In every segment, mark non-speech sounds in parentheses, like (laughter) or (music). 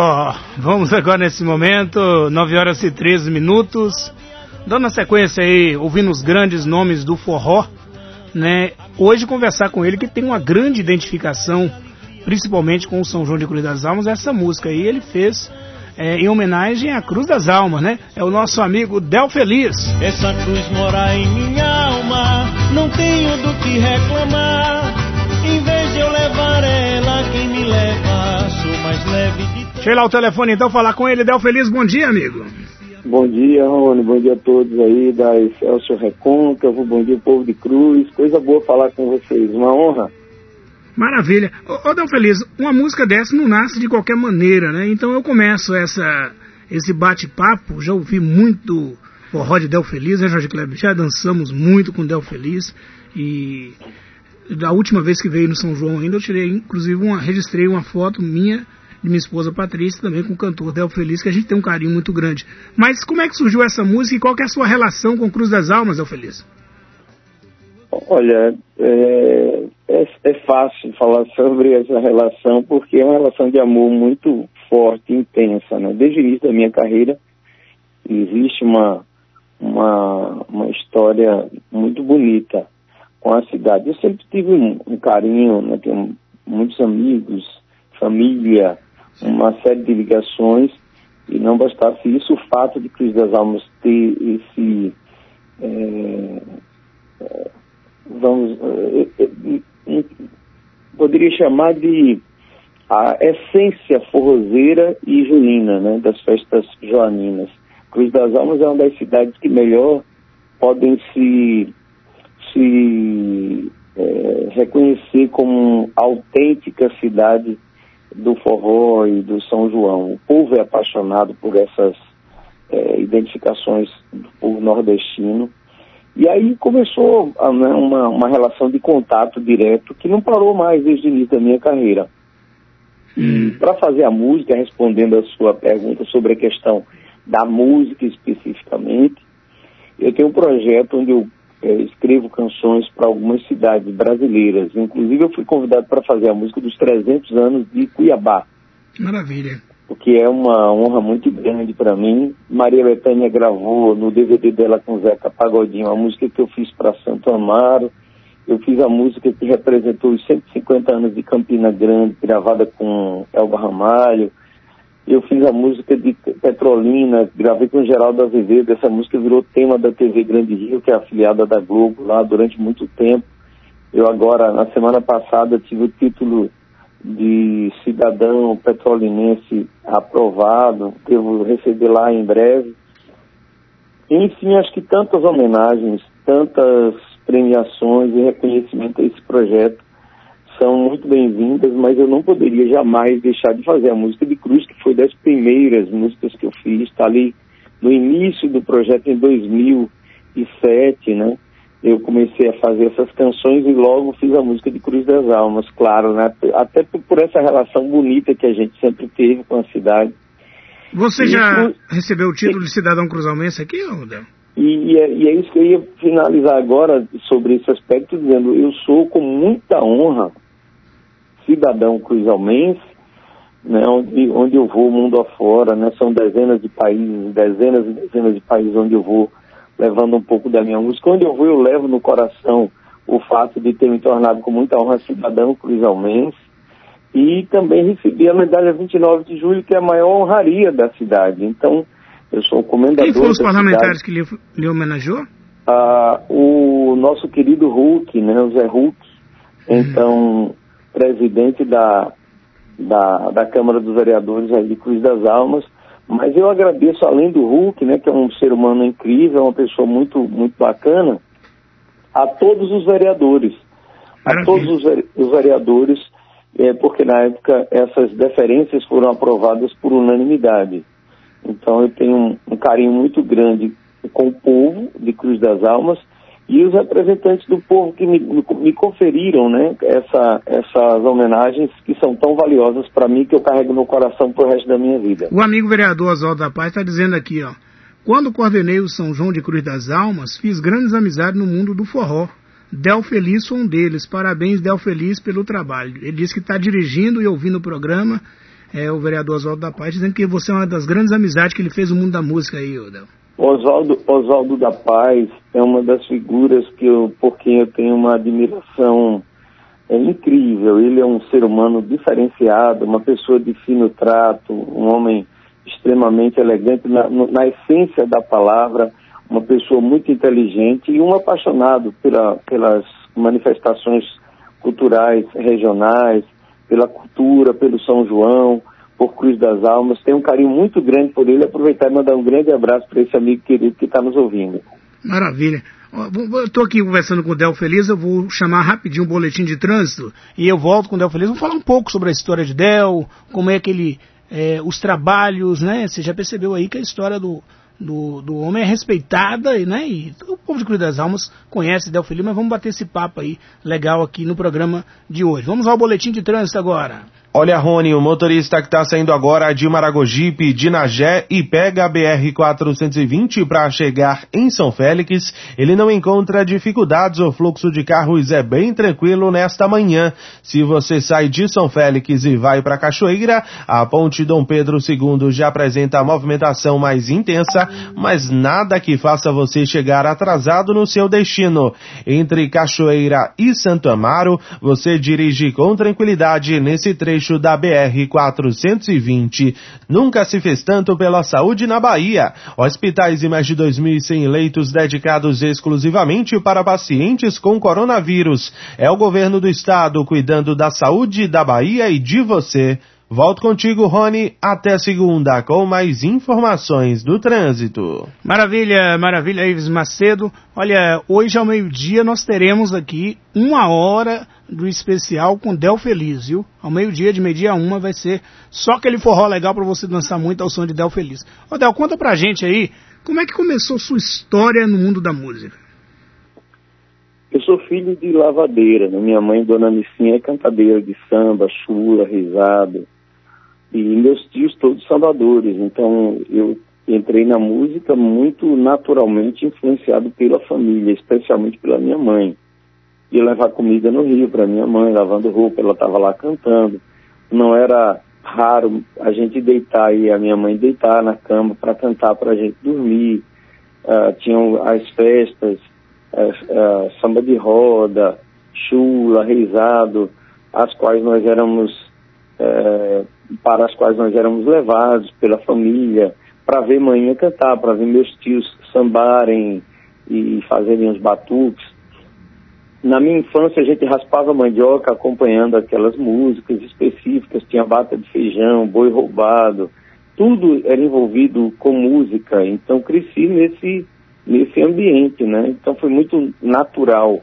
Ó. Vamos agora nesse momento, 9 horas e 13 minutos. Dando a sequência aí, ouvindo os grandes nomes do forró, né? Hoje conversar com ele que tem uma grande identificação, principalmente com o São João de Cruz das Almas, essa música aí ele fez é, em homenagem à Cruz das Almas, né? É o nosso amigo Del Feliz. Essa cruz mora em minha alma, não tenho do que reclamar. Deixa eu ir lá o telefone então falar com ele. Del Feliz, bom dia, amigo. Bom dia, Rony. Bom dia a todos aí da Excelsior Recôncavo. Bom dia, povo de Cruz. Coisa boa falar com vocês. Uma honra. Maravilha. Ô, ô Del Feliz, uma música dessa não nasce de qualquer maneira, né? Então eu começo essa, esse bate-papo, já ouvi muito forró de Del Feliz, né, Jorge Kleber? Já dançamos muito com Del Feliz e da última vez que veio no São João ainda, eu tirei, inclusive, uma, registrei uma foto minha de minha esposa Patrícia, também com o cantor Del Feliz, que a gente tem um carinho muito grande. Mas como é que surgiu essa música e qual é a sua relação com Cruz das Almas, Del Feliz? Olha, é, é, é, fácil falar sobre essa relação porque é uma relação de amor muito forte, intensa, né? Desde o início da minha carreira existe uma, uma, uma história muito bonita com a cidade. Eu sempre tive um, um carinho, né? tenho muitos amigos, família, uma série de ligações e não bastasse isso, o fato de Cruz das Almas ter esse é, é vamos, eh, poderia chamar de a essência forrozeira e junina, né, das festas joaninas. Cruz das Almas é uma das cidades que melhor podem se, se é, reconhecer como autêntica cidade do forró e do São João. O povo é apaixonado por essas é, identificações do povo nordestino e aí começou né, uma, uma relação de contato direto que não parou mais desde o início da minha carreira. Hum. Para fazer a música, respondendo a sua pergunta sobre a questão da música especificamente, eu tenho um projeto onde eu é, escrevo canções para algumas cidades brasileiras. Inclusive, eu fui convidado para fazer a música dos 300 anos de Cuiabá. Maravilha o que é uma honra muito grande para mim. Maria Bethânia gravou no DVD dela com Zeca Pagodinho a música que eu fiz para Santo Amaro. Eu fiz a música que representou os 150 anos de Campina Grande, gravada com Elba Ramalho. Eu fiz a música de Petrolina, gravei com Geraldo Azevedo. Essa música virou tema da TV Grande Rio, que é afiliada da Globo lá durante muito tempo. Eu agora, na semana passada, tive o título de cidadão petrolinense aprovado, devo receber lá em breve. Enfim, acho que tantas homenagens, tantas premiações e reconhecimento a esse projeto são muito bem-vindas, mas eu não poderia jamais deixar de fazer a música de Cruz, que foi das primeiras músicas que eu fiz, está ali no início do projeto em 2007, né? eu comecei a fazer essas canções e logo fiz a música de Cruz das Almas, claro, né? Até por, essa relação bonita que a gente sempre teve com a cidade. Você já recebeu o título de cidadão cruzalmense aqui, Rodel? E, e, é, e, é, isso que eu ia finalizar agora sobre esse aspecto, dizendo, eu sou com muita honra cidadão cruzalmense, né, onde, onde eu vou mundo afora, né, são dezenas de países, dezenas e dezenas de países onde eu vou levando um pouco da minha música. Onde eu vou, eu levo no coração o fato de ter me tornado com muita honra cidadão cruzalmense e também recebi a medalha 29 de julho, que é a maior honraria da cidade. Então, eu sou o comendador. Quem foram os parlamentares cidade. que lhe, lhe homenageou? Ah, o nosso querido Hulk, né, o Zé Hulk, uhum. então, presidente da, da, da Câmara dos Vereadores aí de Cruz das Almas, mas eu agradeço, além do Hulk, né, que é um ser humano incrível, uma pessoa muito, muito bacana, a todos os vereadores. A todos os vereadores, é, porque na época essas deferências foram aprovadas por unanimidade. Então eu tenho um, um carinho muito grande com o povo de Cruz das Almas e os representantes do povo que me, me conferiram né, essa, essas homenagens que são tão valiosas para mim que eu carrego no coração pro resto da minha vida. O amigo vereador Oswaldo da Paz está dizendo aqui, ó. Quando coordenei o São João de Cruz das Almas, fiz grandes amizades no mundo do forró. Del Feliz foi um deles. Parabéns, Del Feliz, pelo trabalho. Ele disse que está dirigindo e ouvindo o programa é, o vereador Oswaldo da Paz, dizendo que você é uma das grandes amizades que ele fez no mundo da música aí, Odel. Oswaldo, Oswaldo da Paz é uma das figuras que eu, por quem eu tenho uma admiração é, incrível. Ele é um ser humano diferenciado, uma pessoa de fino trato, um homem extremamente elegante na, na essência da palavra, uma pessoa muito inteligente e um apaixonado pela, pelas manifestações culturais regionais, pela cultura, pelo São João, por Cruz das Almas. Tenho um carinho muito grande por ele. Aproveitar e mandar um grande abraço para esse amigo querido que está nos ouvindo. Maravilha. Eu estou aqui conversando com o Del Feliz, eu vou chamar rapidinho um boletim de trânsito e eu volto com o Del Feliz. Vou falar um pouco sobre a história de Del, como é que ele. É, os trabalhos, né? Você já percebeu aí que a história do, do, do homem é respeitada, né? E o povo de Cruz das Almas conhece Del Feliz, mas vamos bater esse papo aí legal aqui no programa de hoje. Vamos ao boletim de trânsito agora. Olha, Rony, o motorista que está saindo agora de Maragogipe, de Nagé e pega a BR-420 para chegar em São Félix, ele não encontra dificuldades. O fluxo de carros é bem tranquilo nesta manhã. Se você sai de São Félix e vai para Cachoeira, a ponte Dom Pedro II já apresenta a movimentação mais intensa, mas nada que faça você chegar atrasado no seu destino. Entre Cachoeira e Santo Amaro, você dirige com tranquilidade nesse trecho trecho da BR-420. Nunca se fez tanto pela saúde na Bahia. Hospitais e mais de 2.100 leitos dedicados exclusivamente para pacientes com coronavírus. É o governo do estado cuidando da saúde da Bahia e de você. Volto contigo, Rony, até segunda com mais informações do trânsito. Maravilha, maravilha, Ives Macedo. Olha, hoje ao meio-dia nós teremos aqui uma hora do especial com Del Feliz, viu? Ao meio-dia, de meio-dia a uma, vai ser só aquele forró legal para você dançar muito ao som de Del Feliz. Ô Del, conta pra gente aí, como é que começou sua história no mundo da música? Eu sou filho de lavadeira, né? minha mãe, Dona Nicinha, é cantadeira de samba, chula, risada e meus tios todos salvadores. Então eu entrei na música muito naturalmente influenciado pela família, especialmente pela minha mãe. Ia levar comida no Rio para minha mãe, lavando roupa, ela estava lá cantando. Não era raro a gente deitar e a minha mãe deitar na cama para cantar para a gente dormir. Uh, tinham as festas, uh, uh, samba de roda, chula, reizado, as quais nós éramos eh, para as quais nós éramos levados pela família para ver manhã cantar, para ver meus tios sambarem e fazerem os batuques. Na minha infância a gente raspava mandioca acompanhando aquelas músicas específicas, tinha bata de feijão, boi roubado, tudo era envolvido com música, então cresci nesse, nesse ambiente, né? Então foi muito natural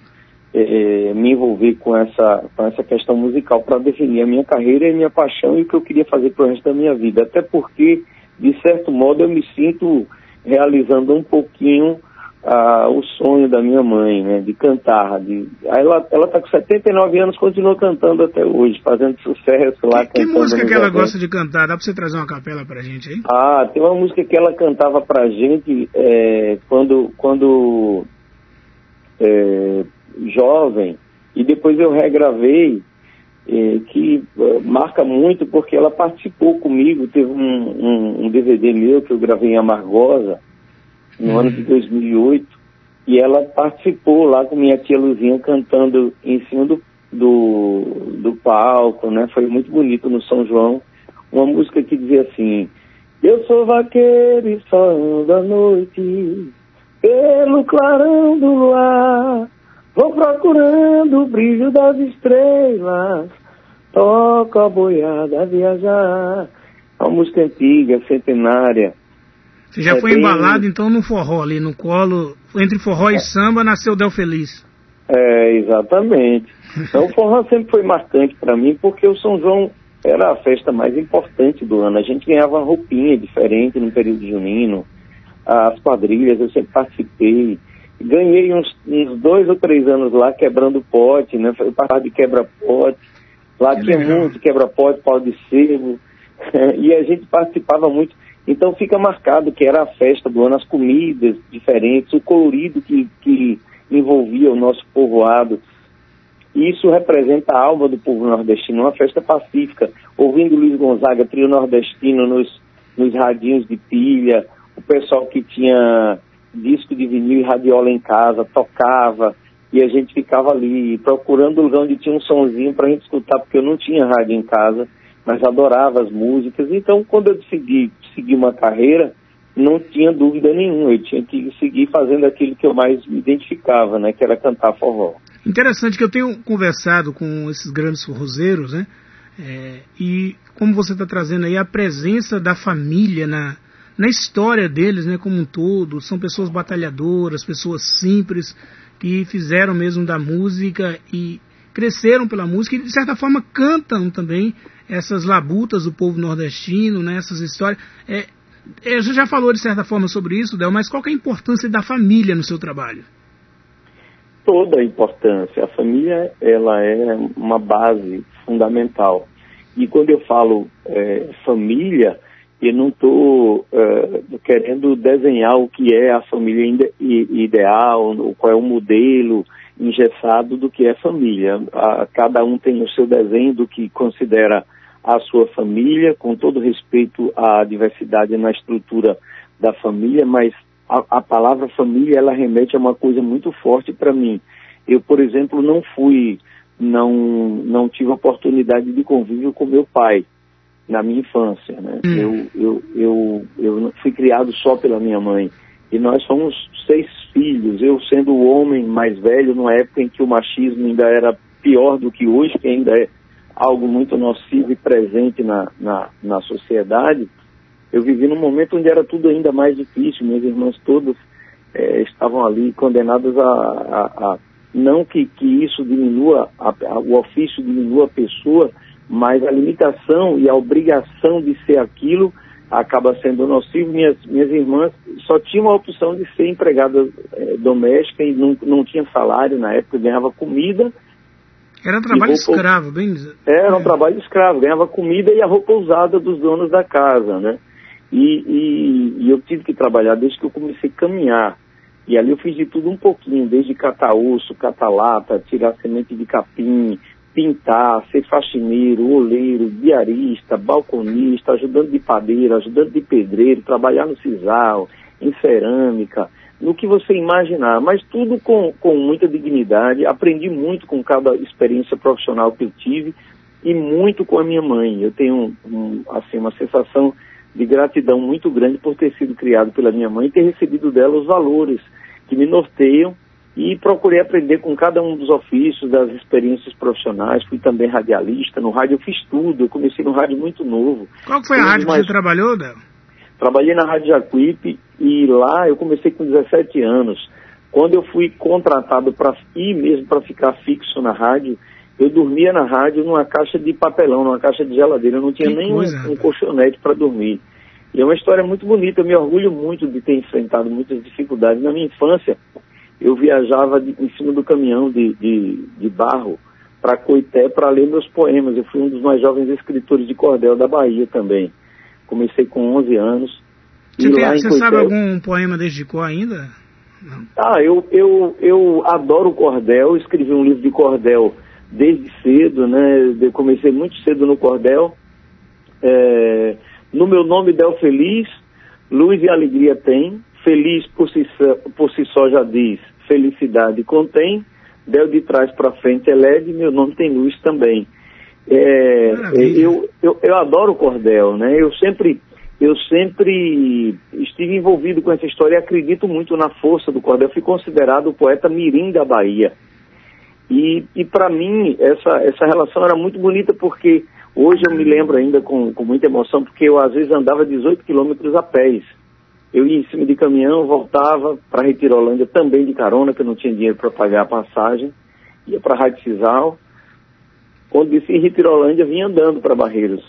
é, me envolver com essa, com essa questão musical para definir a minha carreira e a minha paixão e o que eu queria fazer para o resto da minha vida. Até porque, de certo modo, eu me sinto realizando um pouquinho ah, o sonho da minha mãe, né, de cantar. De... Ela está com 79 anos, continua cantando até hoje, fazendo sucesso lá. Que, que música que ela gosta de cantar? Dá para você trazer uma capela para gente aí? Ah, tem uma música que ela cantava para gente é, quando, quando é, jovem, e depois eu regravei, eh, que eh, marca muito porque ela participou comigo, teve um, um, um, DVD meu que eu gravei em Amargosa, no uhum. ano de 2008, e ela participou lá com minha tia Luzinha cantando em cima do, do, do palco, né? Foi muito bonito no São João, uma música que dizia assim, eu sou vaqueiro e só ando à noite, pelo clarão do luar, Vou procurando o brilho das estrelas, toco a boiada viajar. É uma música antiga, centenária. Você já é foi bem... embalado então no forró ali, no colo, entre forró é. e samba nasceu Del Feliz. É, exatamente. Então o forró sempre foi marcante para mim, porque o São João era a festa mais importante do ano. A gente ganhava roupinha diferente no período junino, as quadrilhas, eu sempre participei. Ganhei uns, uns, dois ou três anos lá quebrando pote, né? Foi parado de quebra-pote. Lá que tinha legal. muito quebra-pote, pau de sebo. (laughs) e a gente participava muito. Então fica marcado que era a festa do ano, as comidas diferentes, o colorido que, que envolvia o nosso povoado. isso representa a alma do povo nordestino, uma festa pacífica, ouvindo Luiz Gonzaga, trio nordestino nos, nos radinhos de pilha, o pessoal que tinha disco de vinil e radiola em casa, tocava, e a gente ficava ali procurando lugar onde tinha um sonzinho para a gente escutar, porque eu não tinha rádio em casa, mas adorava as músicas. Então, quando eu decidi seguir uma carreira, não tinha dúvida nenhuma, eu tinha que seguir fazendo aquilo que eu mais me identificava, né, que era cantar forró. Interessante que eu tenho conversado com esses grandes forrozeiros, né, é, e como você está trazendo aí a presença da família na, na história deles, né, como um todo, são pessoas batalhadoras, pessoas simples, que fizeram mesmo da música e cresceram pela música e de certa forma cantam também essas labutas do povo nordestino, né, essas histórias. É, é, já falou de certa forma sobre isso, Del, mas qual é a importância da família no seu trabalho? Toda a importância. A família ela é uma base fundamental. E quando eu falo é, família, eu não estou uh, querendo desenhar o que é a família ideal, qual é o modelo engessado do que é família. Cada um tem o seu desenho do que considera a sua família, com todo respeito à diversidade na estrutura da família, mas a, a palavra família ela remete a uma coisa muito forte para mim. Eu, por exemplo, não fui, não, não tive oportunidade de convívio com meu pai na minha infância, né? Hum. Eu, eu, eu, eu fui criado só pela minha mãe. E nós somos seis filhos, eu sendo o homem mais velho, numa época em que o machismo ainda era pior do que hoje, que ainda é algo muito nocivo e presente na, na, na sociedade, eu vivi num momento onde era tudo ainda mais difícil, minhas irmãs todas é, estavam ali condenadas a, a, a não que, que isso diminua, a, a, o ofício diminua a pessoa, mas a limitação e a obrigação de ser aquilo acaba sendo nocivo. Minhas, minhas irmãs só tinham a opção de ser empregada é, doméstica e não, não tinha salário na época, ganhava comida. Era um trabalho roupa, escravo, bem Era um é. trabalho escravo, ganhava comida e a roupa usada dos donos da casa, né? E, e, e eu tive que trabalhar desde que eu comecei a caminhar. E ali eu fiz de tudo um pouquinho, desde catar osso, catar lata, tirar semente de capim, pintar, ser faxineiro, oleiro, diarista, balconista, ajudante de padeiro, ajudante de pedreiro, trabalhar no sisal, em cerâmica, no que você imaginar, mas tudo com, com muita dignidade. Aprendi muito com cada experiência profissional que eu tive e muito com a minha mãe. Eu tenho um, assim uma sensação de gratidão muito grande por ter sido criado pela minha mãe e ter recebido dela os valores que me norteiam e procurei aprender com cada um dos ofícios, das experiências profissionais. Fui também radialista, no rádio eu fiz tudo, eu comecei no rádio muito novo. Qual foi a rádio mais... que você trabalhou, Del? Trabalhei na Rádio Jacuípe e lá eu comecei com 17 anos. Quando eu fui contratado para ir mesmo para ficar fixo na rádio, eu dormia na rádio numa caixa de papelão, numa caixa de geladeira, eu não tinha que nem coisa, um, um colchonete para dormir. E é uma história muito bonita, eu me orgulho muito de ter enfrentado muitas dificuldades. Na minha infância, eu viajava de, em cima do caminhão de, de, de barro para Coité para ler meus poemas. Eu fui um dos mais jovens escritores de cordel da Bahia também. Comecei com 11 anos. Você, tem, você Coité... sabe algum poema desde cor ainda? Não. Ah, eu, eu, eu adoro cordel, escrevi um livro de cordel desde cedo, né? Eu comecei muito cedo no cordel. É, no meu nome, Del Feliz, luz e alegria tem, Feliz por si, por si só já diz, felicidade contém, del de trás para frente é leve, meu nome tem luz também. É, eu, eu, eu adoro o cordel, né? Eu sempre, eu sempre estive envolvido com essa história e acredito muito na força do cordel. fui considerado o poeta mirim da Bahia. E, e para mim, essa, essa relação era muito bonita porque hoje eu me lembro ainda com, com muita emoção, porque eu às vezes andava 18 quilômetros a pés eu ia em cima de caminhão, voltava para Retirolândia também de carona, que eu não tinha dinheiro para pagar a passagem. Ia para Rádio Cisal. Quando disse em Retirolândia, vinha andando para Barreiros.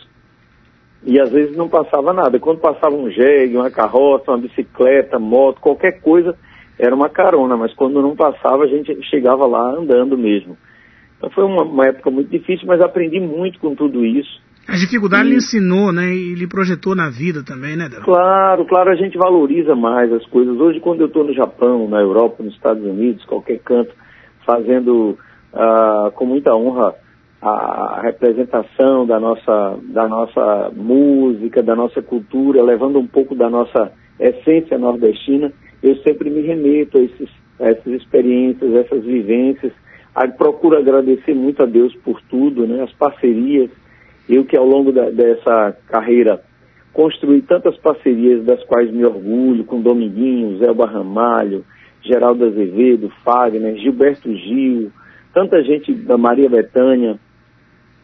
E às vezes não passava nada. Quando passava um jegue, uma carroça, uma bicicleta, moto, qualquer coisa, era uma carona. Mas quando não passava, a gente chegava lá andando mesmo. Então foi uma, uma época muito difícil, mas aprendi muito com tudo isso. A dificuldade e... lhe ensinou, né? E lhe projetou na vida também, né, Débora? Claro, claro, a gente valoriza mais as coisas. Hoje, quando eu estou no Japão, na Europa, nos Estados Unidos, qualquer canto, fazendo uh, com muita honra a representação da nossa, da nossa música, da nossa cultura, levando um pouco da nossa essência nordestina, eu sempre me remeto a, esses, a essas experiências, essas vivências, a, procuro agradecer muito a Deus por tudo, né, as parcerias, eu que ao longo da, dessa carreira construí tantas parcerias das quais me orgulho, com Dominguinho, Zé Barramalho, Geraldo Azevedo, Fagner, Gilberto Gil, tanta gente da Maria Betânia,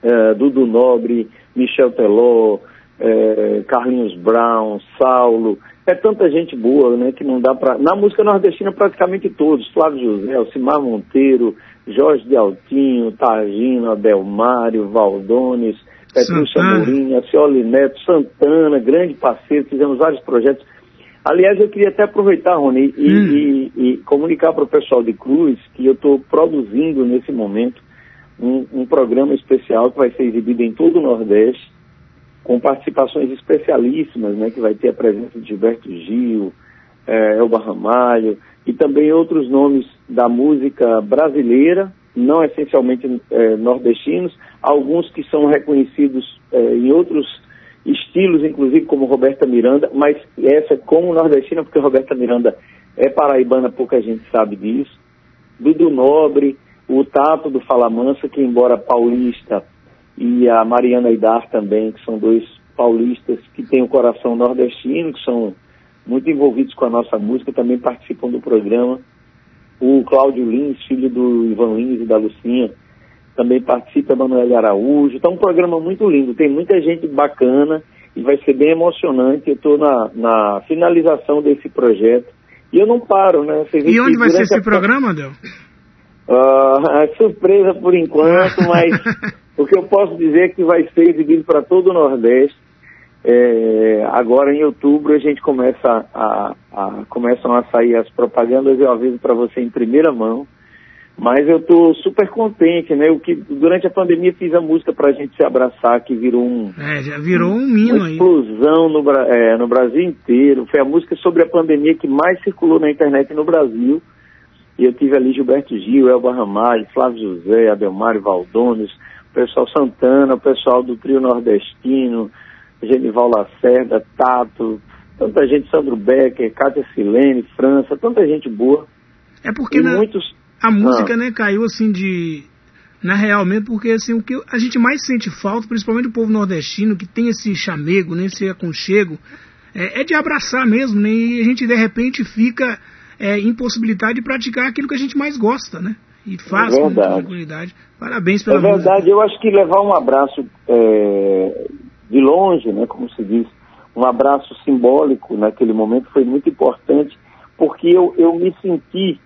é, Dudu Nobre, Michel Teló, é, Carlinhos Brown, Saulo, é tanta gente boa, né, que não dá para... Na música nordestina, praticamente todos, Flávio José, Alcimar Monteiro, Jorge de Altinho, Targino, Adelmário, Valdones, Petrúcia Mourinho, Cioli Neto, Santana, grande parceiro, fizemos vários projetos. Aliás, eu queria até aproveitar, Rony, e, hum. e, e comunicar para o pessoal de Cruz que eu estou produzindo nesse momento um, um, programa especial que vai ser exibido em todo o Nordeste, com participações especialíssimas, né, que vai ter a presença de Gilberto Gil, é, Elba Ramalho, e também outros nomes da música brasileira, não essencialmente é, nordestinos, alguns que são reconhecidos é, em outros estilos, inclusive como Roberta Miranda, mas essa como nordestina, porque Roberta Miranda é paraibana, pouca gente sabe disso. Dudu Nobre, o Tato do Fala Mansa, que embora paulista, e a Mariana Idar também, que são dois paulistas que têm o coração nordestino, que são muito envolvidos com a nossa música, também participam do programa. O Cláudio Lins, filho do Ivan Lins e da Lucinha, também participa, Manuel Araújo. Então, um programa muito lindo, tem muita gente bacana e vai ser bem emocionante. Eu estou na, na finalização desse projeto e eu não paro, né? e onde vai ser esse a... programa, Del? Uh, (laughs) surpresa por enquanto, mas (laughs) o que eu posso dizer é que vai ser exibido para todo o Nordeste. É, agora em outubro a gente começa a, a, começam a sair as propagandas, eu aviso para você em primeira mão. Mas eu estou super contente, né? O que durante a pandemia fiz a música para a gente se abraçar, que virou um. É, já virou um mino uma explosão no, é, no Brasil inteiro. Foi a música sobre a pandemia que mais circulou na internet no Brasil. E eu tive ali Gilberto Gil, Elba Ramalho, Flávio José, Adelmário Valdones, o pessoal Santana, o pessoal do trio nordestino, Genival Lacerda, Tato, tanta gente, Sandro Becker, Cátia Silene, França, tanta gente boa. É porque na, muitos... a música, ah. né, caiu assim de na real mesmo, porque assim, o que a gente mais sente falta, principalmente o povo nordestino, que tem esse chamego, né, esse aconchego, é, é de abraçar mesmo, né, e a gente de repente fica é, impossibilidade de praticar aquilo que a gente mais gosta, né? E faz é com tranquilidade. Parabéns pela É verdade, música. eu acho que levar um abraço é, de longe, né, como se diz, um abraço simbólico naquele momento foi muito importante, porque eu, eu me senti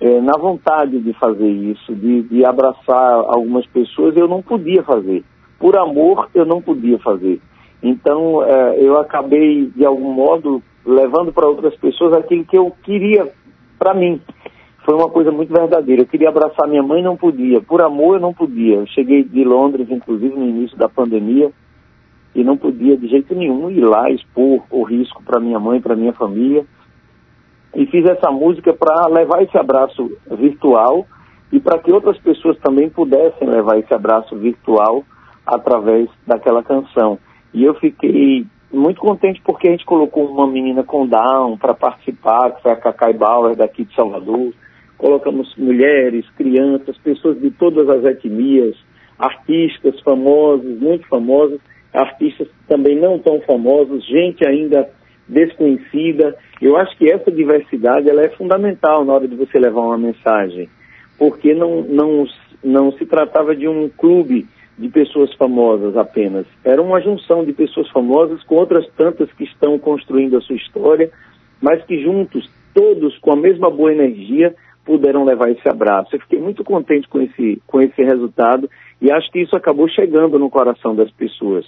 é, na vontade de fazer isso, de, de abraçar algumas pessoas, eu não podia fazer. Por amor, eu não podia fazer. Então, é, eu acabei, de algum modo, levando para outras pessoas aquilo que eu queria para mim. Foi uma coisa muito verdadeira. Eu queria abraçar minha mãe, não podia. Por amor, eu não podia. Eu cheguei de Londres, inclusive, no início da pandemia, e não podia de jeito nenhum ir lá expor o risco para minha mãe, para minha família. E fiz essa música para levar esse abraço virtual e para que outras pessoas também pudessem levar esse abraço virtual através daquela canção. E eu fiquei muito contente porque a gente colocou uma menina com Down para participar, que foi a Cacai Bauer daqui de Salvador. Colocamos mulheres, crianças, pessoas de todas as etnias, artistas famosos, muito famosos, artistas também não tão famosos, gente ainda desconhecida. Eu acho que essa diversidade ela é fundamental na hora de você levar uma mensagem, porque não, não, não se tratava de um clube de pessoas famosas apenas. Era uma junção de pessoas famosas com outras tantas que estão construindo a sua história, mas que juntos, todos com a mesma boa energia, puderam levar esse abraço. Eu fiquei muito contente com esse, com esse resultado e acho que isso acabou chegando no coração das pessoas.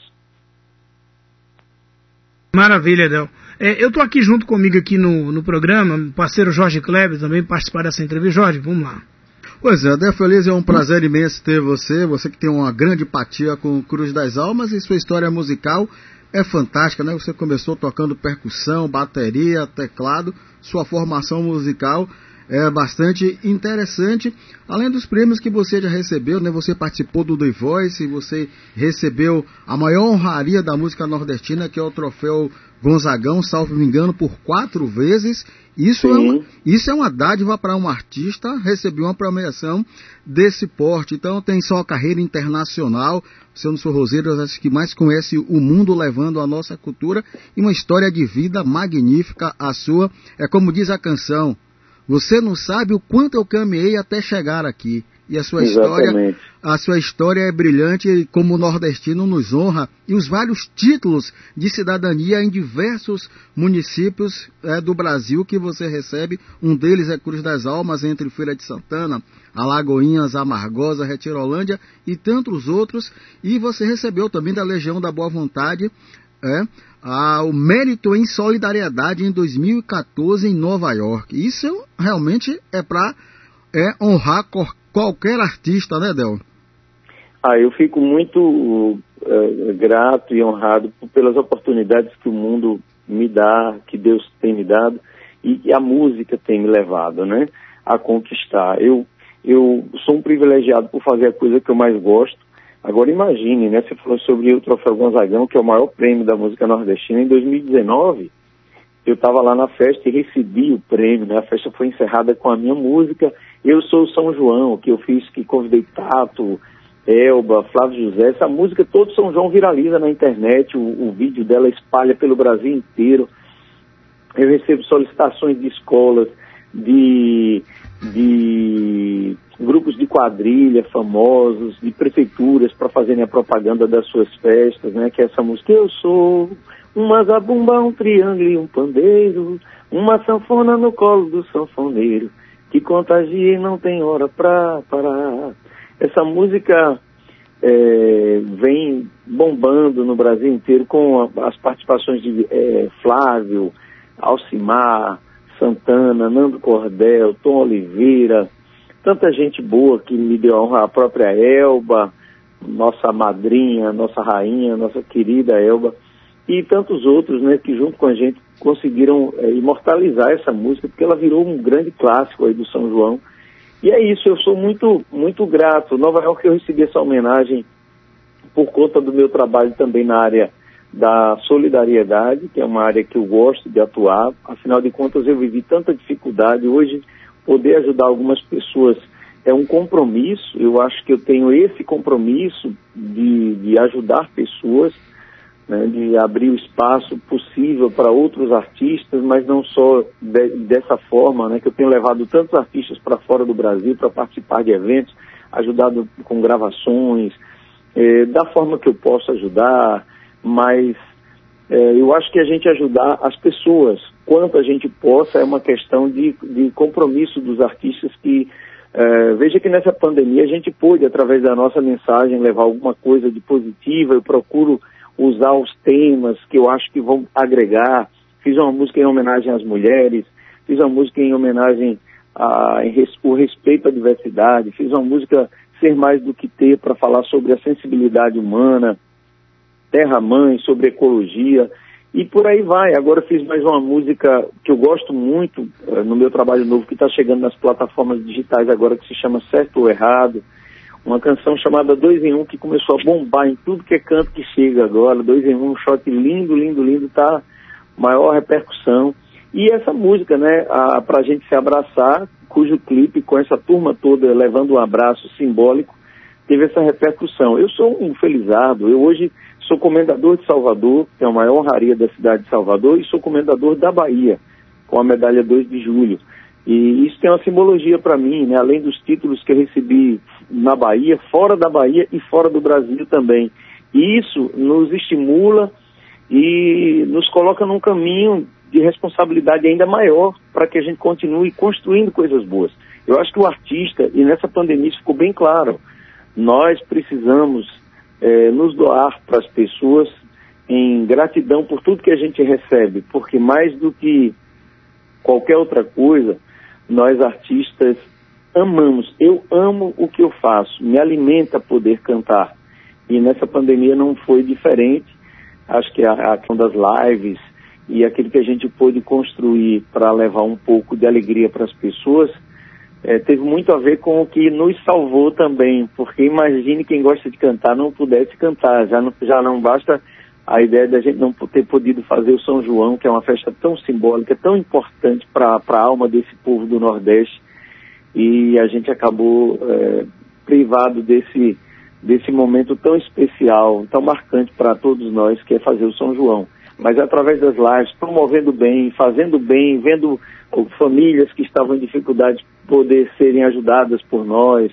Maravilha, Del. É, eu estou aqui junto comigo aqui no, no programa, parceiro Jorge Kleber também participar dessa entrevista. Jorge, vamos lá. Pois é, Adé Feliz, é um prazer imenso ter você, você que tem uma grande empatia com Cruz das Almas e sua história musical é fantástica, né? Você começou tocando percussão, bateria, teclado, sua formação musical é bastante interessante. Além dos prêmios que você já recebeu, né? Você participou do The Voice, você recebeu a maior honraria da música nordestina, que é o troféu Gonzagão, salvo me engano, por quatro vezes. Isso, é uma, isso é uma dádiva para um artista receber uma premiação desse porte. Então tem só a carreira internacional. É um dos forrozeiros que mais conhece o mundo levando a nossa cultura e uma história de vida magnífica a sua. É como diz a canção, você não sabe o quanto eu caminhei até chegar aqui. E a sua Exatamente. história, a sua história é brilhante e como nordestino nos honra e os vários títulos de cidadania em diversos municípios é, do Brasil que você recebe. Um deles é Cruz das Almas entre Feira de Santana, Alagoinhas, Amargosa, Retirolândia e tantos outros. E você recebeu também da Legião da Boa Vontade é, o mérito em solidariedade em 2014 em Nova York. Isso realmente é para é, honrar qualquer artista, né, Del? Ah, eu fico muito é, grato e honrado pelas oportunidades que o mundo me dá, que Deus tem me dado e a música tem me levado, né, a conquistar. Eu eu sou um privilegiado por fazer a coisa que eu mais gosto Agora imagine, né? Você falou sobre o Troféu Gonzagão, que é o maior prêmio da música nordestina. Em 2019, eu estava lá na festa e recebi o prêmio, né? A festa foi encerrada com a minha música. Eu sou o São João, que eu fiz, que convidei Tato, Elba, Flávio José. Essa música todo São João viraliza na internet, o, o vídeo dela espalha pelo Brasil inteiro. Eu recebo solicitações de escolas, de, de grupos de quadrilha famosos, de prefeituras para fazerem a propaganda das suas festas, né? Que é essa música Eu sou uma zabumba, um triângulo e um pandeiro, uma sanfona no colo do sanfoneiro, que contagia e não tem hora pra parar. Essa música é, vem bombando no Brasil inteiro com a, as participações de é, Flávio, Alcimar, Santana, Nando Cordel, Tom Oliveira, tanta gente boa que me deu a honra, a própria Elba, nossa madrinha, nossa rainha, nossa querida Elba, e tantos outros, né, que junto com a gente conseguiram é, imortalizar essa música, porque ela virou um grande clássico aí do São João. E é isso, eu sou muito, muito grato. Nova York eu recebi essa homenagem por conta do meu trabalho também na área da solidariedade, que é uma área que eu gosto de atuar. Afinal de contas, eu vivi tanta dificuldade. Hoje poder ajudar algumas pessoas é um compromisso. Eu acho que eu tenho esse compromisso de, de ajudar pessoas, né, de abrir o espaço possível para outros artistas, mas não só de, dessa forma, né, que eu tenho levado tantos artistas para fora do Brasil para participar de eventos, ajudado com gravações, é, da forma que eu posso ajudar, mas é, eu acho que a gente ajudar as pessoas, quanto a gente possa, é uma questão de, de compromisso dos artistas que é, veja que nessa pandemia a gente pôde, através da nossa mensagem, levar alguma coisa de positiva. Eu procuro usar os temas que eu acho que vão agregar. Fiz uma música em homenagem às mulheres, fiz uma música em homenagem a o respeito à diversidade, fiz uma música Ser Mais do que Ter para falar sobre a sensibilidade humana, Terra Mãe, sobre ecologia e por aí vai. Agora fiz mais uma música que eu gosto muito uh, no meu trabalho novo que está chegando nas plataformas digitais agora que se chama Certo ou Errado. Uma canção chamada Dois em Um que começou a bombar em tudo que é canto que chega agora. Dois em Um, um shot lindo, lindo, lindo, tá? Maior repercussão. E essa música, né, a, pra gente se abraçar, cujo clipe com essa turma toda levando um abraço simbólico, teve essa repercussão. Eu sou um felizardo, eu hoje Sou comendador de Salvador, que é a maior honraria da cidade de Salvador, e sou comendador da Bahia, com a medalha 2 de julho. E isso tem uma simbologia para mim, né? além dos títulos que eu recebi na Bahia, fora da Bahia e fora do Brasil também. E isso nos estimula e nos coloca num caminho de responsabilidade ainda maior para que a gente continue construindo coisas boas. Eu acho que o artista, e nessa pandemia isso ficou bem claro, nós precisamos é, nos doar para as pessoas em gratidão por tudo que a gente recebe, porque mais do que qualquer outra coisa, nós artistas amamos. Eu amo o que eu faço, me alimenta poder cantar. E nessa pandemia não foi diferente. Acho que a, questão das lives e aquilo que a gente pôde construir para levar um pouco de alegria para as pessoas, é, teve muito a ver com o que nos salvou também, porque imagine quem gosta de cantar não pudesse cantar, já não, já não basta a ideia da gente não ter podido fazer o São João, que é uma festa tão simbólica, tão importante para a alma desse povo do Nordeste, e a gente acabou é, privado desse, desse momento tão especial, tão marcante para todos nós, que é fazer o São João. Mas através das lives, promovendo bem, fazendo bem, vendo famílias que estavam em dificuldade poder serem ajudadas por nós,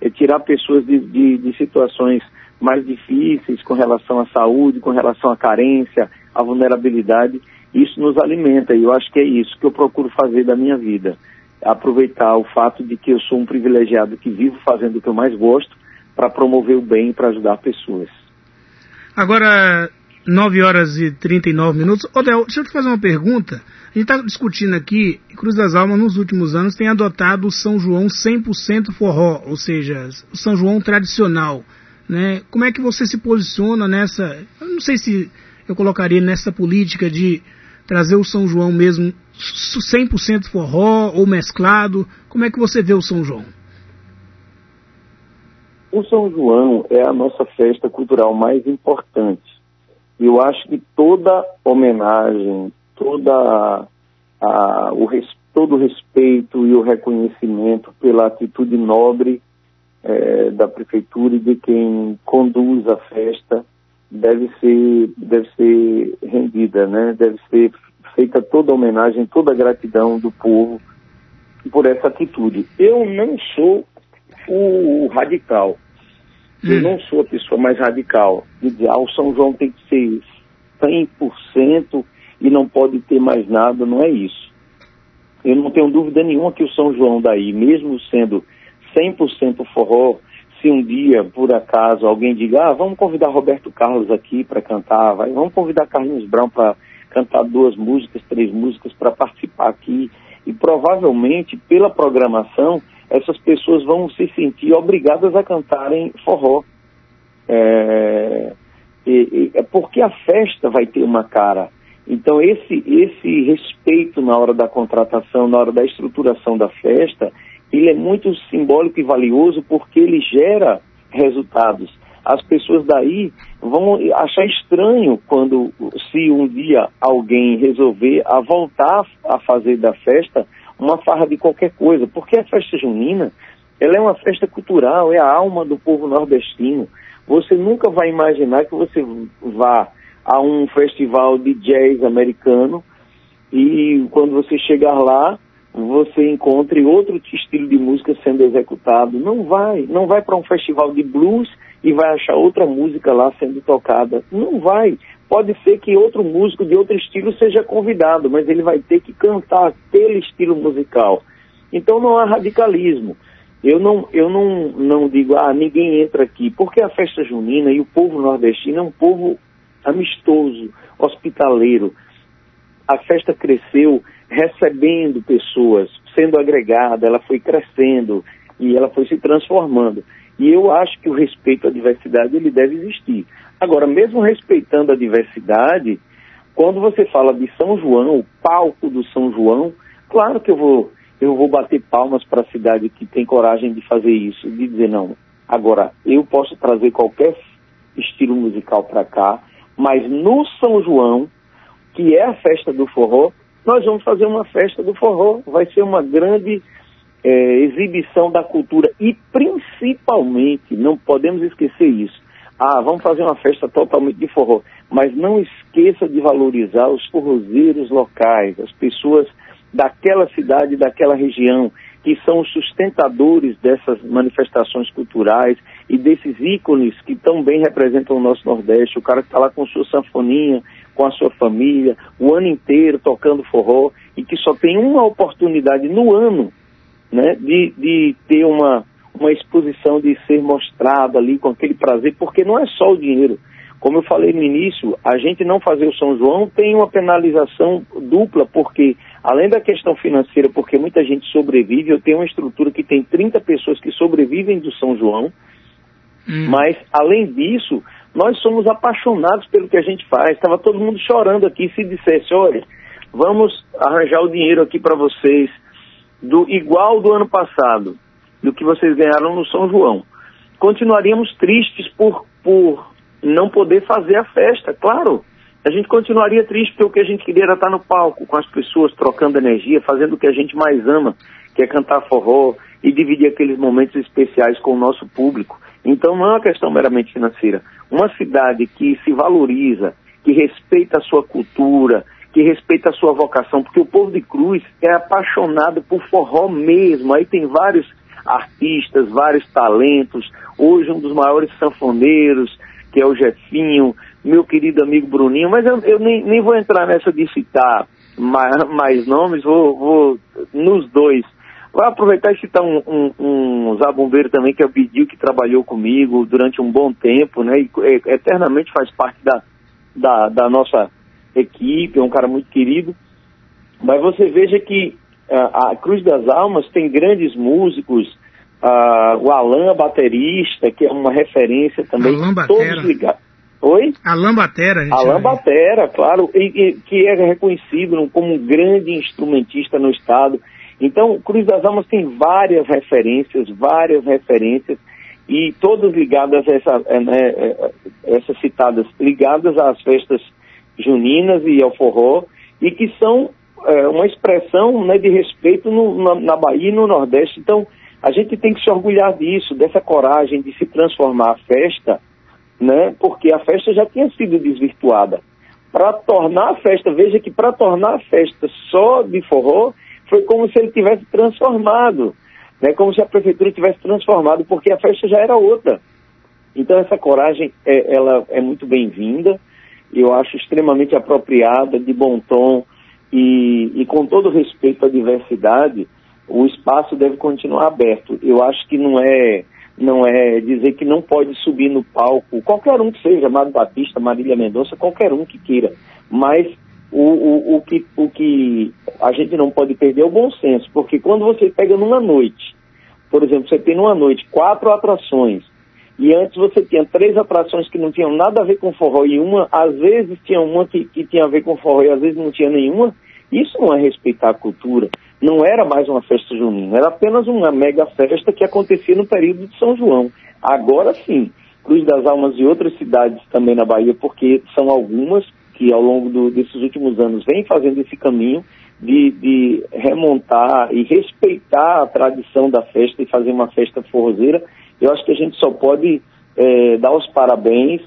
é, tirar pessoas de, de, de situações mais difíceis com relação à saúde, com relação à carência, à vulnerabilidade, isso nos alimenta e eu acho que é isso que eu procuro fazer da minha vida. Aproveitar o fato de que eu sou um privilegiado que vivo fazendo o que eu mais gosto para promover o bem e para ajudar pessoas. Agora, 9 horas e 39 minutos. Odel, deixa eu te fazer uma pergunta. A gente está discutindo aqui, Cruz das Almas nos últimos anos tem adotado o São João 100% forró, ou seja, o São João tradicional. Né? Como é que você se posiciona nessa, eu não sei se eu colocaria nessa política de trazer o São João mesmo 100% forró ou mesclado, como é que você vê o São João? O São João é a nossa festa cultural mais importante eu acho que toda homenagem, toda a, o, todo o respeito e o reconhecimento pela atitude nobre é, da prefeitura e de quem conduz a festa deve ser, deve ser rendida, né? Deve ser feita toda a homenagem, toda a gratidão do povo por essa atitude. Eu não sou o radical, eu hum. não sou a pessoa mais radical de dizer, ah, o São João tem que ser 100% e não pode ter mais nada, não é isso. Eu não tenho dúvida nenhuma que o São João daí, mesmo sendo 100% forró, se um dia, por acaso, alguém diga, ah, vamos convidar Roberto Carlos aqui para cantar, vai, vamos convidar Carlinhos Brown para cantar duas músicas, três músicas para participar aqui, e provavelmente, pela programação, essas pessoas vão se sentir obrigadas a cantarem forró. É, é porque a festa vai ter uma cara. Então esse, esse respeito na hora da contratação, na hora da estruturação da festa, ele é muito simbólico e valioso porque ele gera resultados. As pessoas daí vão achar estranho quando, se um dia alguém resolver a voltar a fazer da festa uma farra de qualquer coisa, porque a festa junina, ela é uma festa cultural, é a alma do povo nordestino. Você nunca vai imaginar que você vá a um festival de jazz americano e quando você chegar lá, você encontre outro estilo de música sendo executado. Não vai, não vai para um festival de blues e vai achar outra música lá sendo tocada. Não vai. Pode ser que outro músico de outro estilo seja convidado, mas ele vai ter que cantar aquele estilo musical. Então não há radicalismo. Eu não, eu não, não digo, ah, ninguém entra aqui, porque a festa junina e o povo nordestino é um povo amistoso, hospitaleiro. A festa cresceu recebendo pessoas, sendo agregada, ela foi crescendo e ela foi se transformando. E eu acho que o respeito à diversidade ele deve existir. Agora, mesmo respeitando a diversidade, quando você fala de São João, o palco do São João, claro que eu vou, eu vou bater palmas para a cidade que tem coragem de fazer isso, de dizer não. Agora, eu posso trazer qualquer estilo musical para cá, mas no São João, que é a festa do forró, nós vamos fazer uma festa do forró. Vai ser uma grande é, exibição da cultura e principalmente, não podemos esquecer isso, ah, vamos fazer uma festa totalmente de forró. Mas não esqueça de valorizar os forrozeiros locais, as pessoas daquela cidade, daquela região, que são os sustentadores dessas manifestações culturais e desses ícones que tão bem representam o nosso Nordeste. O cara que está lá com sua sanfoninha, com a sua família, o ano inteiro tocando forró e que só tem uma oportunidade no ano né, de, de ter uma, uma exposição de ser mostrado ali com aquele prazer, porque não é só o dinheiro. Como eu falei no início, a gente não fazer o São João tem uma penalização dupla, porque além da questão financeira, porque muita gente sobrevive, eu tenho uma estrutura que tem 30 pessoas que sobrevivem do São João, hum. mas além disso, Nós somos apaixonados pelo que a gente faz. Estava todo mundo chorando aqui se dissesse, olha, vamos arranjar o dinheiro aqui para vocês do igual do ano passado, do que vocês ganharam no São João. Continuaríamos tristes por, por não poder fazer a festa, claro. A gente continuaria triste porque o que a gente queria era estar no palco com as pessoas, trocando energia, fazendo o que a gente mais ama, que é cantar forró e dividir aqueles momentos especiais com o nosso público. Então não é uma questão meramente financeira. Uma cidade que se valoriza, que respeita a sua cultura, que respeita a sua vocação, porque o povo de Cruz é apaixonado por forró mesmo. Aí tem vários artistas, vários talentos. Hoje um dos maiores sanfoneiros, que é o Jefinho, meu querido amigo Bruninho, mas eu, eu nem, nem, vou entrar nessa de citar mais, mais nomes, vou, vou, nos dois. Vou aproveitar e citar um, um, um zabumbeiro também, que é o Bidil, que trabalhou comigo durante um bom tempo, né? E é, eternamente faz parte da, da, da nossa equipe, é um cara muito querido. Mas você veja que a Cruz das Almas tem grandes músicos, uh, o Alan, baterista, que é uma referência também. Alan Batera. Todos ligados. Oi? Alan Batera. A Alan Batera, claro, e, e, que é reconhecido como um grande instrumentista no estado. Então, Cruz das Almas tem várias referências, várias referências, e todas ligadas a essa, é, né, é, essas citadas, ligadas às festas juninas e ao forró, e que são é, uma expressão né, de respeito no, na, na Bahia e no Nordeste. Então, a gente tem que se orgulhar disso, dessa coragem de se transformar a festa, né, porque a festa já tinha sido desvirtuada. Para tornar a festa, veja que para tornar a festa só de forró, foi como se ele tivesse transformado, né, como se a prefeitura tivesse transformado, porque a festa já era outra. Então essa coragem, é, ela é muito bem-vinda, eu acho extremamente apropriada, de bom tom e, e com todo respeito à diversidade, o espaço deve continuar aberto. Eu acho que não é não é dizer que não pode subir no palco qualquer um que seja, Amado Batista, Marília Mendonça, qualquer um que queira, mas o, o, o, que, o que a gente não pode perder é o bom senso, porque quando você pega numa noite, por exemplo, você tem numa noite quatro atrações, e antes você tinha três atrações que não tinham nada a ver com forró e uma, às vezes tinha uma que, que tinha a ver com forró e às vezes não tinha nenhuma. Isso não é respeitar a cultura. Não era mais uma festa junina, era apenas uma mega festa que acontecia no período de São João. Agora sim, Cruz das Almas e outras cidades também na Bahia, porque são algumas que ao longo do, desses últimos anos vêm fazendo esse caminho de, de remontar e respeitar a tradição da festa e fazer uma festa forrozeira eu acho que a gente só pode é, dar os parabéns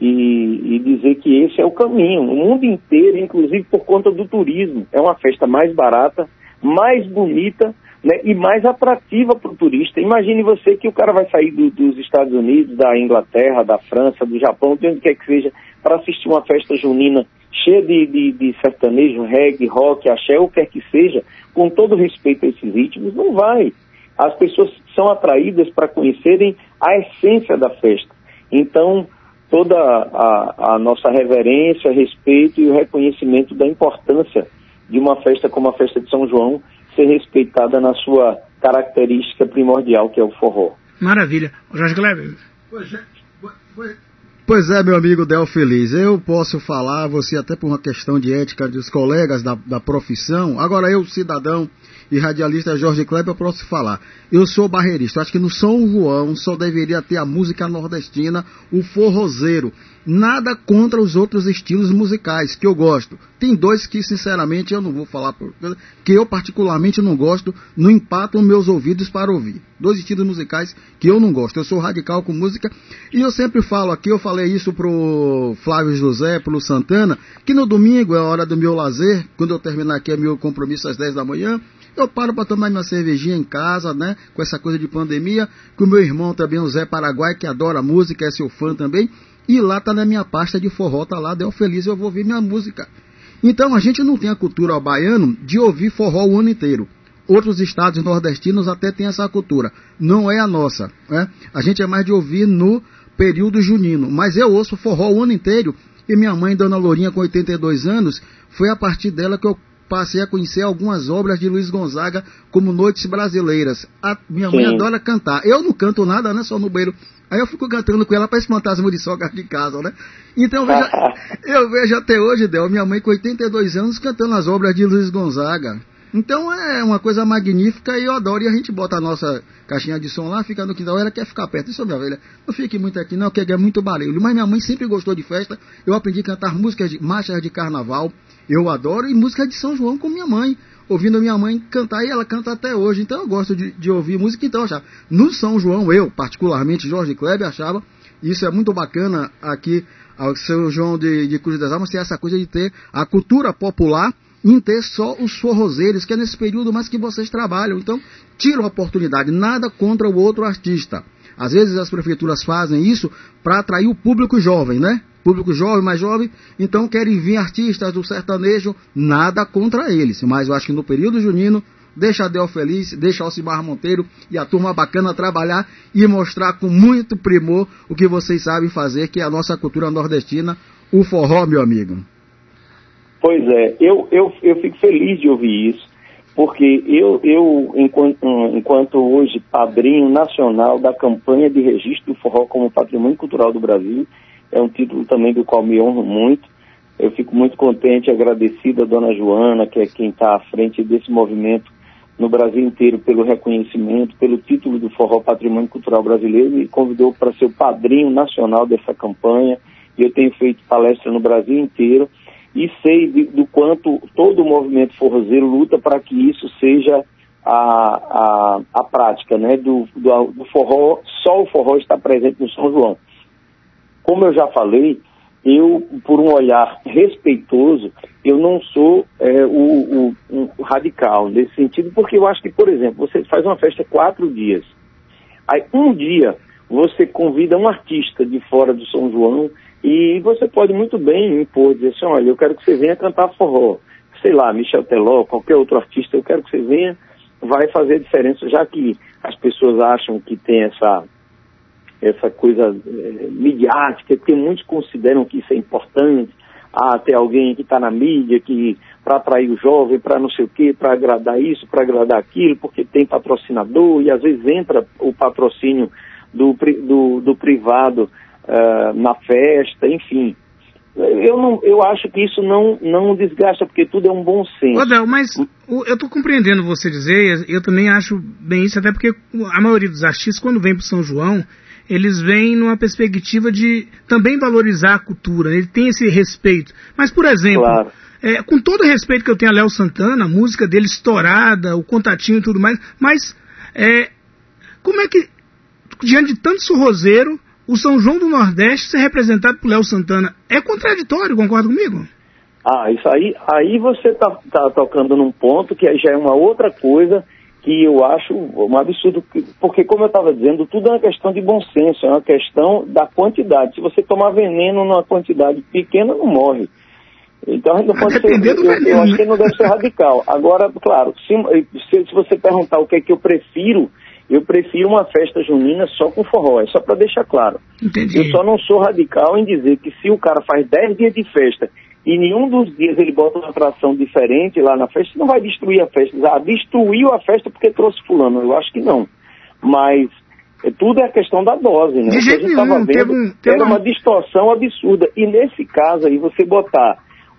e, e, dizer que esse é o caminho. O mundo inteiro, inclusive por conta do turismo, é uma festa mais barata, mais bonita né, e mais atrativa para o turista. Imagine você que o cara vai sair do, dos Estados Unidos, da Inglaterra, da França, do Japão, de onde quer que seja, para assistir uma festa junina cheia de, de, de sertanejo, reggae, rock, axé, ou quer que seja, com todo respeito a esses ritmos, não vai as pessoas são atraídas para conhecerem a essência da festa. Então, toda a, a, nossa reverência, respeito e o reconhecimento da importância de uma festa como a festa de São João ser respeitada na sua característica primordial, que é o forró. Maravilha. Jorge Kleber. Pois é, pois é, meu amigo Del Feliz, eu posso falar, você até por uma questão de ética dos colegas da, da profissão, agora eu, cidadão, e radialista Jorge Kleber, eu posso falar. Eu sou barreirista. Acho que no São João só deveria ter a música nordestina, o forrozeiro. Nada contra os outros estilos musicais que eu gosto. Tem dois que, sinceramente, eu não vou falar, que eu particularmente não gosto, não empatam meus ouvidos para ouvir. Dois estilos musicais que eu não gosto. Eu sou radical com música e eu sempre falo aqui, eu falei isso pro Flávio José, pro Santana, que no domingo é a hora do meu lazer, quando eu terminar aqui é meu compromisso às 10 da manhã, eu paro para tomar minha cervejinha em casa, né? Com essa coisa de pandemia. Com o meu irmão também, o Zé Paraguai, que adora música, é seu fã também. E lá tá na minha pasta de forró, tá lá, deu feliz, eu vou ouvir minha música. Então a gente não tem a cultura baiana de ouvir forró o ano inteiro. Outros estados nordestinos até têm essa cultura. Não é a nossa. Né? A gente é mais de ouvir no período junino. Mas eu ouço forró o ano inteiro. E minha mãe, Dona Lourinha, com 82 anos, foi a partir dela que eu passei a conhecer algumas obras de Luiz Gonzaga, como Noites Brasileiras. A minha mãe Sim. adora cantar. Eu não canto nada, né? Só no banheiro. Aí eu fico cantando com ela para espantar as muriçocas de casa, né? Então eu vejo, (laughs) eu vejo até hoje, Del, minha mãe com 82 anos cantando as obras de Luiz Gonzaga. Então é uma coisa magnífica e eu adoro. E a gente bota a nossa caixinha de som lá, fica no quintal. Ela quer ficar perto. Isso, minha velha, não fique muito aqui não, que é muito barulho. Mas minha mãe sempre gostou de festa. Eu aprendi a cantar músicas de marchas de carnaval. Eu adoro. E música de São João com minha mãe. Ouvindo minha mãe cantar e ela canta até hoje. Então eu gosto de, de ouvir música. Então, já no São João, eu, particularmente, Jorge Kleber, achava isso é muito bacana aqui ao São João de, de Cruz das Almas, ter essa coisa de ter a cultura popular em ter só os forrozeiros, que é nesse período mais que vocês trabalham. Então, tira a oportunidade, nada contra o outro artista. Às vezes as prefeituras fazem isso para atrair o público jovem, né? Público jovem, mais jovem, então querem vir artistas do sertanejo, nada contra eles. Mas eu acho que no período junino, deixa a Del Feliz, deixa Alcimar Monteiro e a turma bacana trabalhar e mostrar com muito primor o que vocês sabem fazer, que é a nossa cultura nordestina, o forró, meu amigo. Pois é, eu, eu, eu fico feliz de ouvir isso, porque eu, eu enquanto, enquanto hoje padrinho nacional da campanha de registro do forró como patrimônio cultural do Brasil, é um título também do qual me honro muito. Eu fico muito contente e agradecido a dona Joana, que é quem está à frente desse movimento no Brasil inteiro pelo reconhecimento, pelo título do Forró Patrimônio Cultural Brasileiro e convidou para ser o padrinho nacional dessa campanha. Eu tenho feito palestra no Brasil inteiro e sei de, do quanto todo o movimento forrozeiro luta para que isso seja a, a, a prática, né? Do, do, do forró, só o forró está presente no São João. Como eu já falei, eu, por um olhar respeitoso, eu não sou é, o, o, radical nesse sentido, porque eu acho que, por exemplo, você faz uma festa quatro dias, aí um dia você convida um artista de fora do São João e você pode muito bem impor, dizer assim, olha, eu quero que você venha cantar forró, sei lá, Michel Teló, qualquer outro artista, eu quero que você venha, vai fazer diferença, já que as pessoas acham que tem essa essa coisa é, midiática, porque muitos consideram que isso é importante, ah, ter alguém que está na mídia, que para atrair o jovem, para não sei o quê, para agradar isso, para agradar aquilo, porque tem patrocinador, e às vezes entra o patrocínio do, do, do privado uh, na festa, enfim. Eu, não, eu acho que isso não, não desgasta, porque tudo é um bom senso. Odel, mas o, eu estou compreendendo você dizer, eu também acho bem isso, até porque a maioria dos artistas, quando vem para São João, eles vêm numa perspectiva de também valorizar a cultura, ele tem esse respeito. Mas, por exemplo, Claro. é, com todo o respeito que eu tenho a Léo Santana, a música dele estourada, o contatinho e tudo mais, mas é, como é que, diante de tanto sorroseiro, o São João do Nordeste ser representado por Léo Santana é contraditório, concorda comigo? Ah, isso aí, aí você tá, tá tocando num ponto que já é uma outra coisa que eu acho um absurdo, que- porque como eu estava dizendo, tudo é uma questão de bom senso, é uma questão da quantidade. Se você tomar veneno numa quantidade pequena, não morre. Então a gente não pode ser, eu, eu acho né? que não deve ser radical. Agora, claro, se, se, se você perguntar o que é que eu prefiro, eu prefiro uma festa junina só com forró, é só para deixar claro. Entendi. Eu só não sou radical em dizer que se o cara faz 10 dias de festa e nenhum dos dias ele bota uma atração diferente lá na festa, não vai destruir a festa. Ah, destruiu a festa porque trouxe fulano. Eu acho que não. Mas é, tudo é questão da dose, né? De O que a jeito gente tava nenhum, teve vendo um- teve era uma- uma distorção absurda. E nesse caso aí, você botar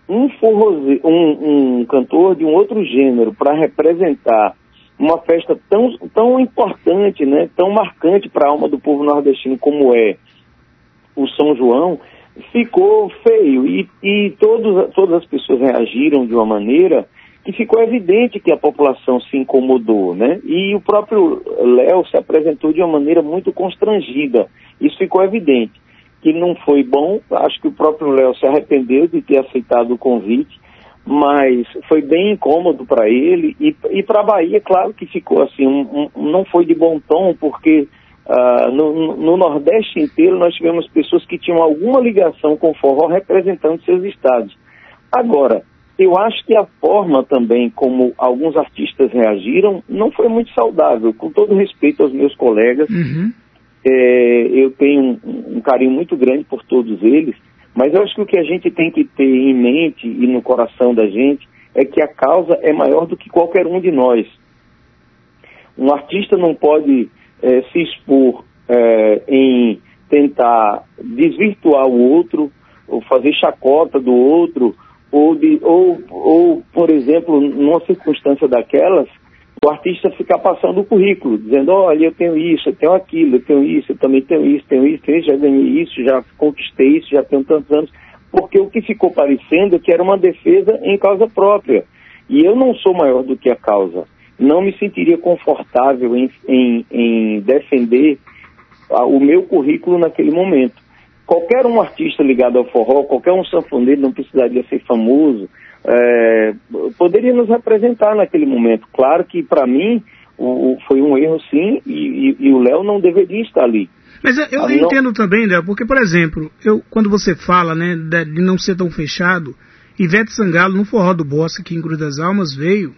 um, forroze... um, um cantor de um outro gênero para representar uma festa tão, tão importante, né, tão marcante para a alma do povo nordestino como é o São João, ficou feio e, e todos, todas as pessoas reagiram de uma maneira que ficou evidente que a população se incomodou, né? E o próprio Léo se apresentou de uma maneira muito constrangida. Isso ficou evidente que não foi bom. Acho que o próprio Léo se arrependeu de ter aceitado o convite, mas foi bem incômodo para ele e, e para a Bahia, claro que ficou assim, um, um, não foi de bom tom, porque ah, no, no Nordeste inteiro nós tivemos pessoas que tinham alguma ligação com o forró representando seus estados. Agora, eu acho que a forma também como alguns artistas reagiram não foi muito saudável. Com todo respeito aos meus colegas, Uhum. é, eu tenho um, um carinho muito grande por todos eles, mas eu acho que o que a gente tem que ter em mente e no coração da gente é que a causa é maior do que qualquer um de nós. Um artista não pode é, se expor é, em tentar desvirtuar o outro, ou fazer chacota do outro, ou, de, ou, ou, por exemplo, numa circunstância daquelas, o artista ficar passando o currículo, dizendo, olha, eu tenho isso, eu tenho aquilo, eu tenho isso, eu também tenho isso, tenho isso, tenho isso, já ganhei isso, já conquistei isso, já tenho tantos anos, porque o que ficou parecendo é que era uma defesa em causa própria. E eu não sou maior do que a causa. Não me sentiria confortável em, em, em defender o meu currículo naquele momento. Qualquer um artista ligado ao forró, qualquer um sanfoneiro, não precisaria ser famoso, é, poderia nos representar naquele momento. Claro que, para mim, o, foi um erro sim, e, e, e o Léo não deveria estar ali. Mas eu, eu entendo também, Léo, porque, por exemplo, eu, quando você fala né, de não ser tão fechado, Ivete Sangalo, no Forró do Bosque, aqui em Cruz das Almas, veio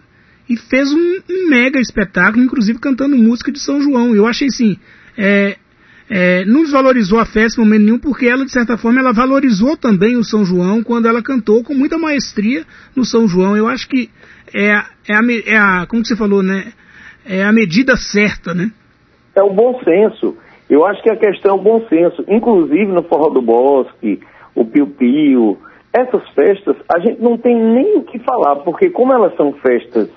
e fez um, um, mega espetáculo, inclusive cantando música de São João. Eu achei assim, é, é, não desvalorizou a festa em momento nenhum, porque ela, de certa forma, ela valorizou também o São João quando ela cantou com muita maestria no São João. Eu acho que é, é, a, é a, como você falou, né? É a medida certa, né? É o bom senso. Eu acho que a questão é o bom senso. Inclusive no Forró do Bosque, o Pio Pio, essas festas, a gente não tem nem o que falar, porque como elas são festas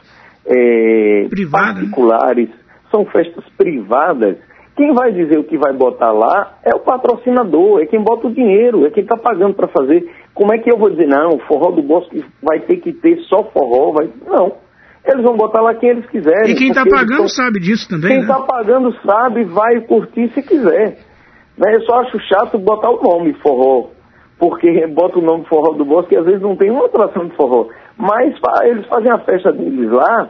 é, Privada, né? particulares, né? são festas privadas, quem vai dizer o que vai botar lá é o patrocinador, é quem bota o dinheiro, é quem está pagando para fazer. Como é que eu vou dizer, não, o forró do Bosque vai ter que ter só forró? Vai... Não. Eles vão botar lá quem eles quiserem. E quem está pagando tão... sabe disso também. Quem está né? pagando sabe, vai curtir se quiser. Né? Eu só acho chato botar o nome forró. Porque (laughs) bota o nome forró do Bosque e às vezes não tem uma atração de forró. Mas eles fazem a festa deles lá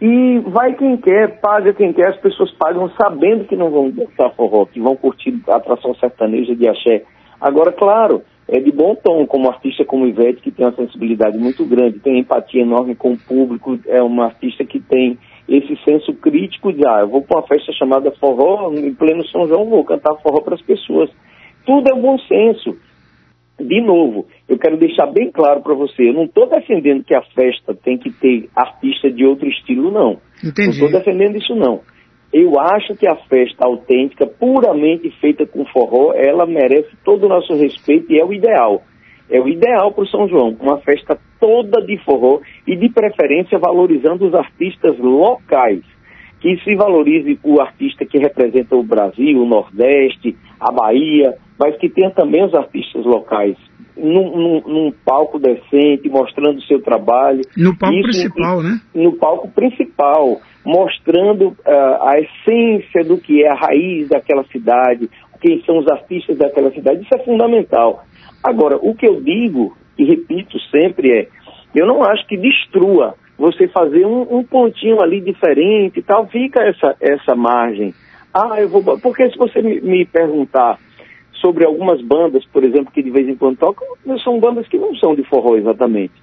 e vai quem quer, paga quem quer, as pessoas pagam sabendo que não vão dançar forró, que vão curtir a atração sertaneja de axé. Agora, claro, é de bom tom, como artista como Ivete, que tem uma sensibilidade muito grande, tem empatia enorme com o público, é uma artista que tem esse senso crítico de, ah, eu vou para uma festa chamada forró, em pleno São João, vou cantar forró para as pessoas. Tudo é bom senso de novo, eu quero deixar bem claro para você, eu não estou defendendo que a festa tem que ter artista de outro estilo, não. Entendi. Não estou defendendo isso, não. Eu acho que a festa autêntica, puramente feita com forró, ela merece todo o nosso respeito e é o ideal. É o ideal para o São João, uma festa toda de forró e de preferência valorizando os artistas locais. Que se valorize o artista que representa o Brasil, o Nordeste, a Bahia, mas que tenha também os artistas locais num, num, num palco decente, mostrando o seu trabalho. No palco Isso, principal, né? No palco principal, mostrando uh, a essência do que é a raiz daquela cidade, quem são os artistas daquela cidade. Isso é fundamental. Agora, o que eu digo, e repito sempre, é: eu não acho que destrua você fazer um, um pontinho ali diferente e tal, fica essa, essa margem. Ah, eu vou. Porque se você me, me perguntar sobre algumas bandas, por exemplo, que de vez em quando tocam, são bandas que não são de forró exatamente.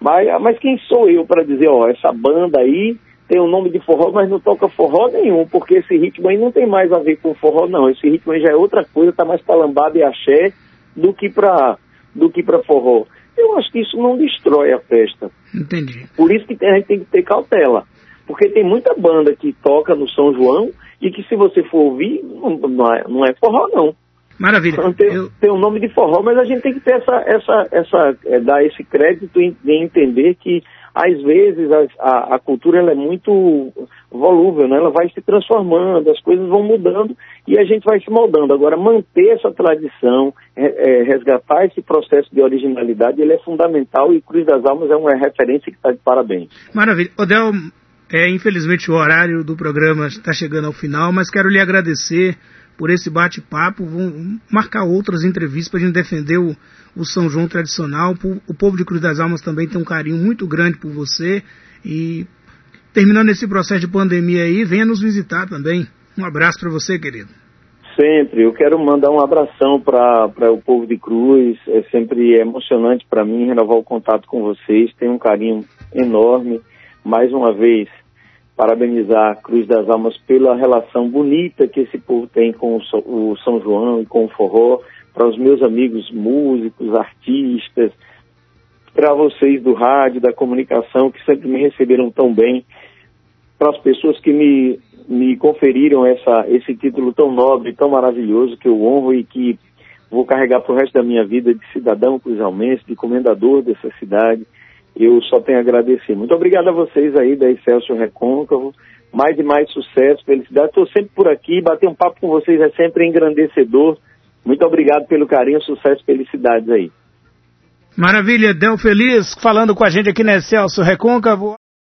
Mas, mas quem sou eu para dizer, ó, essa banda aí tem o nome de forró, mas não toca forró nenhum, porque esse ritmo aí não tem mais a ver com forró, não. Esse ritmo aí já é outra coisa, tá mais para lambada e axé do que para do que para forró. Eu acho que isso não destrói a festa. Entendi. Por isso que a gente tem que ter cautela. Porque tem muita banda que toca no São João e que se você for ouvir, não, não, é, não é forró, não. Maravilha. Então, tem, eu... tem o nome de forró, mas a gente tem que ter essa, essa, essa é, dar esse crédito em, em, entender que às vezes a, a, a, cultura ela é muito volúvel, né? ela vai se transformando, as coisas vão mudando e a gente vai se moldando. Agora, manter essa tradição, é, é, resgatar esse processo de originalidade, ele é fundamental e Cruz das Almas é uma referência que está de parabéns. Maravilha. Odel, é, infelizmente o horário do programa está chegando ao final, mas quero lhe agradecer por esse bate-papo. Vamos marcar outras entrevistas para a gente defender o, o, São João tradicional. O povo de Cruz das Almas também tem um carinho muito grande por você. E terminando esse processo de pandemia aí, venha nos visitar também. Um abraço para você, querido. Sempre. Eu quero mandar um abração para o povo de Cruz. É sempre emocionante para mim renovar o contato com vocês. Tenho um carinho enorme. Mais uma vez, parabenizar a Cruz das Almas pela relação bonita que esse povo tem com o São João e com o forró, para os meus amigos músicos, artistas, para vocês do rádio, da comunicação, que sempre me receberam tão bem, para as pessoas que me, me conferiram essa, esse título tão nobre, tão maravilhoso, que eu honro e que vou carregar para o resto da minha vida de cidadão cruzelmense, de comendador dessa cidade. Eu só tenho a agradecer. Muito obrigado a vocês aí da Excelsior Recôncavo. Mais e mais sucesso, felicidade. Estou sempre por aqui. Bater um papo com vocês é sempre engrandecedor. Muito obrigado pelo carinho, sucesso felicidades aí. Maravilha, Del Feliz falando com a gente aqui na Excelsior Recôncavo.